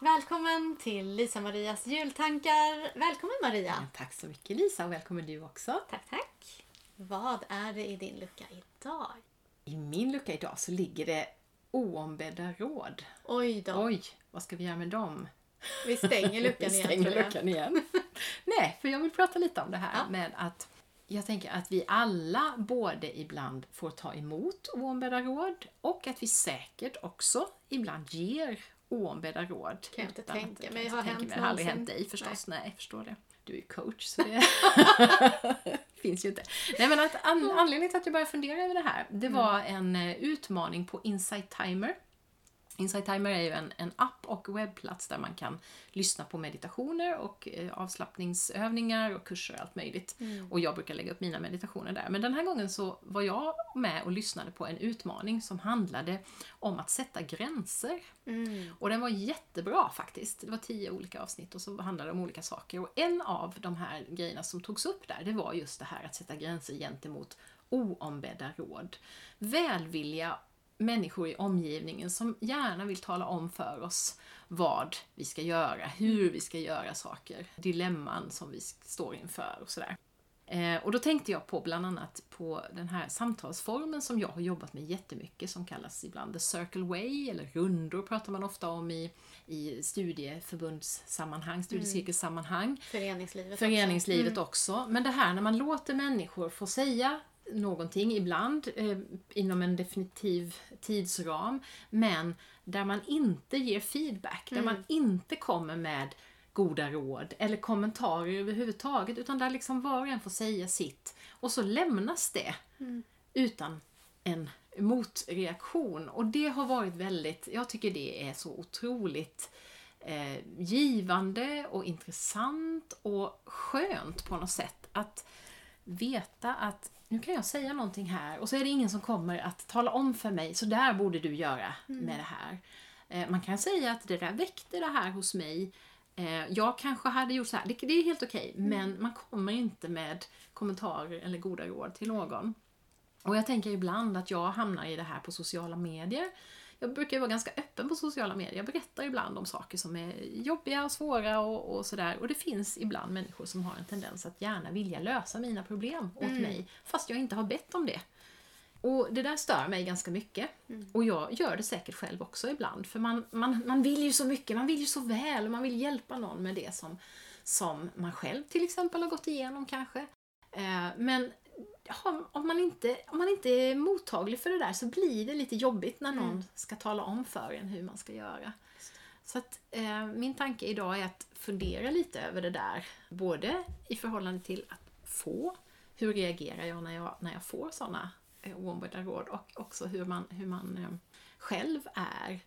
Välkommen till Lisa-Marias jultankar. Välkommen Maria! Ja, tack så mycket Lisa och välkommen du också. Tack, tack. Vad är det i din lucka idag? I min lucka idag så ligger det oombedda råd. Oj då, Oj, vad ska vi göra med dem? vi stänger luckan Vi igen stänger jag. luckan igen. Nej, för jag vill prata lite om det här Ja. med att jag tänker att vi alla både ibland får ta emot oombedda råd och att vi säkert också ibland ger oombedda råd. Kan jag inte tänka att- mig har hänt mig. Det har aldrig hänt dig förstås. Nej, jag förstår det. Du är ju coach så det finns ju inte. Nej men att an- anledningen till att jag började fundera över det här, det var en eh, utmaning på Insight Timer. Insight Timer är ju en, en app och webbplats där man kan lyssna på meditationer och eh, avslappningsövningar och kurser och allt möjligt. Och jag brukar lägga upp mina meditationer där. Men den här gången så var jag med och lyssnade på en utmaning som handlade om att sätta gränser. Mm. Och den var jättebra faktiskt. Det var tio olika avsnitt och så handlade det om olika saker. Och en av de här grejerna som togs upp där, det var just det här att sätta gränser gentemot oombedda råd. Välvilliga människor i omgivningen som gärna vill tala om för oss vad vi ska göra, hur vi ska göra saker, dilemman som vi står inför och sådär. Eh, och då tänkte jag på bland annat på den här samtalsformen som jag har jobbat med jättemycket som kallas ibland the circle way eller rundor pratar man ofta om i, i studieförbundssammanhang, studiecirkelsammanhang. Föreningslivet också. Föreningslivet också. Men det här när man låter människor få säga någonting ibland eh, inom en definitiv tidsram men där man inte ger feedback, där man inte kommer med goda råd eller kommentarer överhuvudtaget utan där liksom var och en får säga sitt och så lämnas det utan en motreaktion. Och det har varit väldigt, jag tycker det är så otroligt eh, givande och intressant och skönt på något sätt att veta att nu kan jag säga någonting här och så är det ingen som kommer att tala om för mig, så där borde du göra med det här. Eh, man kan säga att det där väckte det här hos mig. Eh, jag kanske hade gjort så här, det, det är helt okej, men man kommer inte med kommentarer eller goda råd till någon. Och jag tänker ibland att jag hamnar i det här på sociala medier. Jag brukar ju vara ganska öppen på sociala medier. Jag berättar ibland om saker som är jobbiga och svåra och, och sådär. Och det finns ibland människor som har en tendens att gärna vilja lösa mina problem åt mig, fast jag inte har bett om det. Och det där stör mig ganska mycket. Och jag gör det säkert själv också ibland. För man, man, man vill ju så mycket, man vill ju så väl och man vill hjälpa någon med det som, som man själv till exempel har gått igenom kanske. Eh, men om man, inte, om man inte är mottaglig för det där så blir det lite jobbigt när någon ska tala om för en hur man ska göra. Så att eh, min tanke idag är att fundera lite över det där. Både i förhållande till att få, hur reagerar jag när jag, när jag får sådana eh, oombedda råd och också hur man, hur man eh, själv är.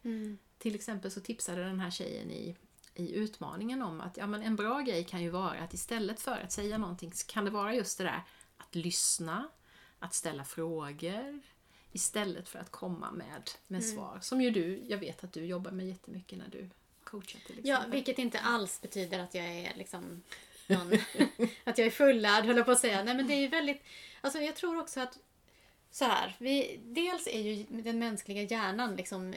Till exempel så tipsade den här tjejen i, i utmaningen om att ja, men en bra grej kan ju vara att istället för att säga någonting så kan det vara just det där att lyssna, att ställa frågor istället för att komma med, med svar. Som ju du, jag vet att du jobbar med jättemycket när du coachar till exempel. Ja, vilket inte alls betyder att jag är liksom någon, att jag är fullärd höll jag på att säga. Nej men det är ju väldigt, alltså jag tror också att så här, vi, dels är ju den mänskliga hjärnan liksom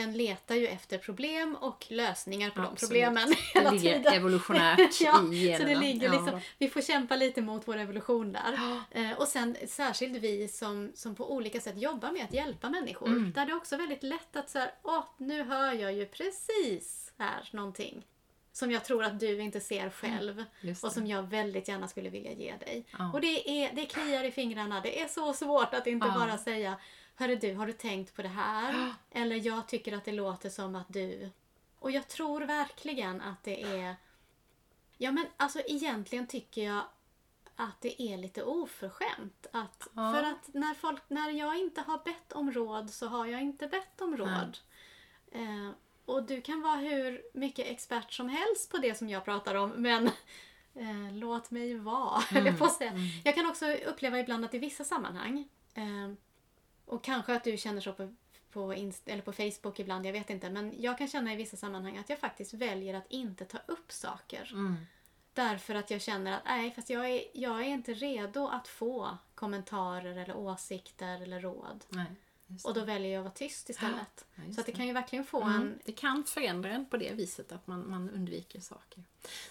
den letar ju efter problem och lösningar på de Absolut. problemen Det hela ligger tiden. evolutionärt ja, i generna. Så det ligger Ja. liksom, vi får kämpa lite mot vår evolution där. Eh, och sen särskilt vi som, som på olika sätt jobbar med att hjälpa människor. Mm. Där det är också väldigt lätt att så här, åh, nu hör jag ju precis här någonting. Som jag tror att du inte ser själv. Mm, Just och det. som jag väldigt gärna skulle vilja ge dig. Ja. Och det, är, det kliar i fingrarna. Det är så svårt att inte Ja. bara säga Hörru du, har du tänkt på det här? Eller jag tycker att det låter som att du... Och jag tror verkligen att det är... Ja men alltså egentligen tycker jag att det är lite oförskämt. Att, Ja. För att när, folk, när jag inte har bett om råd så har jag inte bett om råd. Eh, och du kan vara hur mycket expert som helst på det som jag pratar om men eh, låt mig vara, jag på säga. Jag kan också uppleva ibland att i vissa sammanhang eh, och kanske att du känner så på, på, Inst- eller på Facebook ibland, jag vet inte. Men jag kan känna i vissa sammanhang att jag faktiskt väljer att inte ta upp saker. Mm. Därför att jag känner att nej, fast jag är, jag är inte redo att få kommentarer eller åsikter eller råd. Nej. Och då väljer jag att vara tyst istället. Ja, så att det det. kan ju verkligen få Mm. en... Det kan förändra en på det viset att man, man undviker saker.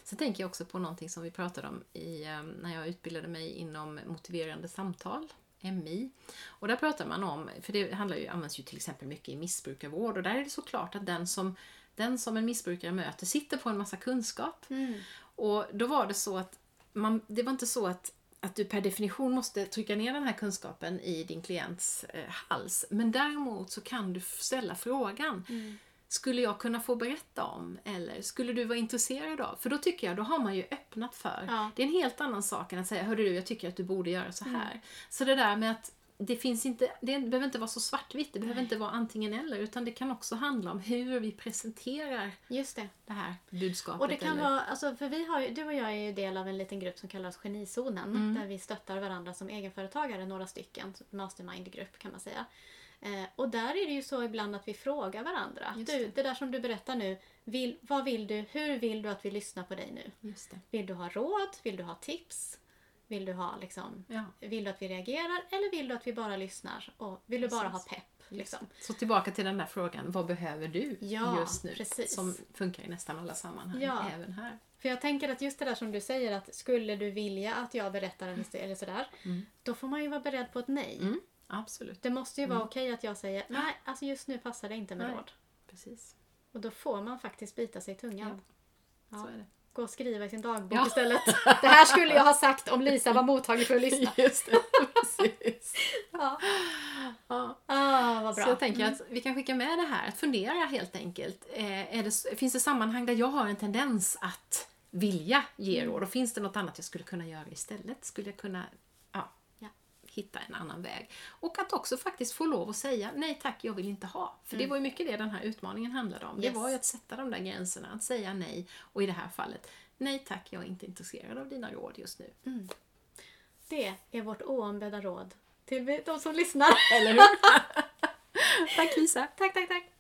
Sen tänker jag också på någonting som vi pratade om i, eh, när jag utbildade mig inom motiverande samtal, MI. Och där pratar man om, för det handlar ju, används ju till exempel mycket i missbrukarvård och där är det såklart att den som, den som en missbrukare möter sitter på en massa kunskap. Mm. Och då var det så att man, det var inte så att, att du per definition måste trycka ner den här kunskapen i din klients eh, hals. Men däremot så kan du ställa frågan. Mm. Skulle jag kunna få berätta om? Eller skulle du vara intresserad av? För då tycker jag, då har man ju öppnat för. Ja. Det är en helt annan sak än att säga, hörru du, jag tycker att du borde göra så här. Mm. Så det där med att det finns inte, det behöver inte vara så svartvitt, det behöver inte vara antingen eller, utan det kan också handla om hur vi presenterar Just det. det här budskapet. Och det kan eller- vara, alltså för vi har ju, du och jag är ju del av en liten grupp som kallas Genizonen. Mm. Där vi stöttar varandra som egenföretagare, några stycken. Mastermind-grupp kan man säga. Eh, och där är det ju så ibland att vi frågar varandra. Just Du, det där som du berättar nu, vill, vad vill du, hur vill du att vi lyssnar på dig nu? Just det. Vill du ha råd? Vill du ha tips? Vill du ha liksom, Ja. vill du att vi reagerar eller vill du att vi bara lyssnar? Och vill du bara ha pepp? Liksom? Så tillbaka till den där frågan, vad behöver du Ja, just nu? precis. Som funkar i nästan alla sammanhang, Ja. även här. För jag tänker att just det där som du säger att skulle du vilja att jag berättar en historia eller sådär. Mm. Då får man ju vara beredd på ett nej. Mm, absolut, Det måste ju vara okej att jag säger nej, alltså just nu passar det inte med Nej. råd. precis. Och då får man faktiskt bita sig i tungan. Så Ja. är det. Gå och skriva i sin dagbok Ja. istället. Det här skulle jag ha sagt om Lisa var mottaglig för att lyssna. Just det, precis. Ja. Ja. Ah, vad bra. Så jag tänker att vi kan skicka med det här, att fundera helt enkelt. Eh, det, finns det sammanhang där jag har en tendens att vilja ge Mm. råd och finns det något annat jag skulle kunna göra istället? Skulle jag kunna Ja. Hitta en annan väg? Och att också faktiskt få lov att säga nej tack, jag vill inte ha. För det var ju mycket det den här utmaningen handlade om. Det Mm. Yes. var ju att sätta de där gränserna, att säga nej. Och i det här fallet, nej tack, jag är inte intresserad av dina råd just nu. Det är vårt oombedda råd till de som lyssnar. Eller hur? tack Lisa! tack, tack, tack.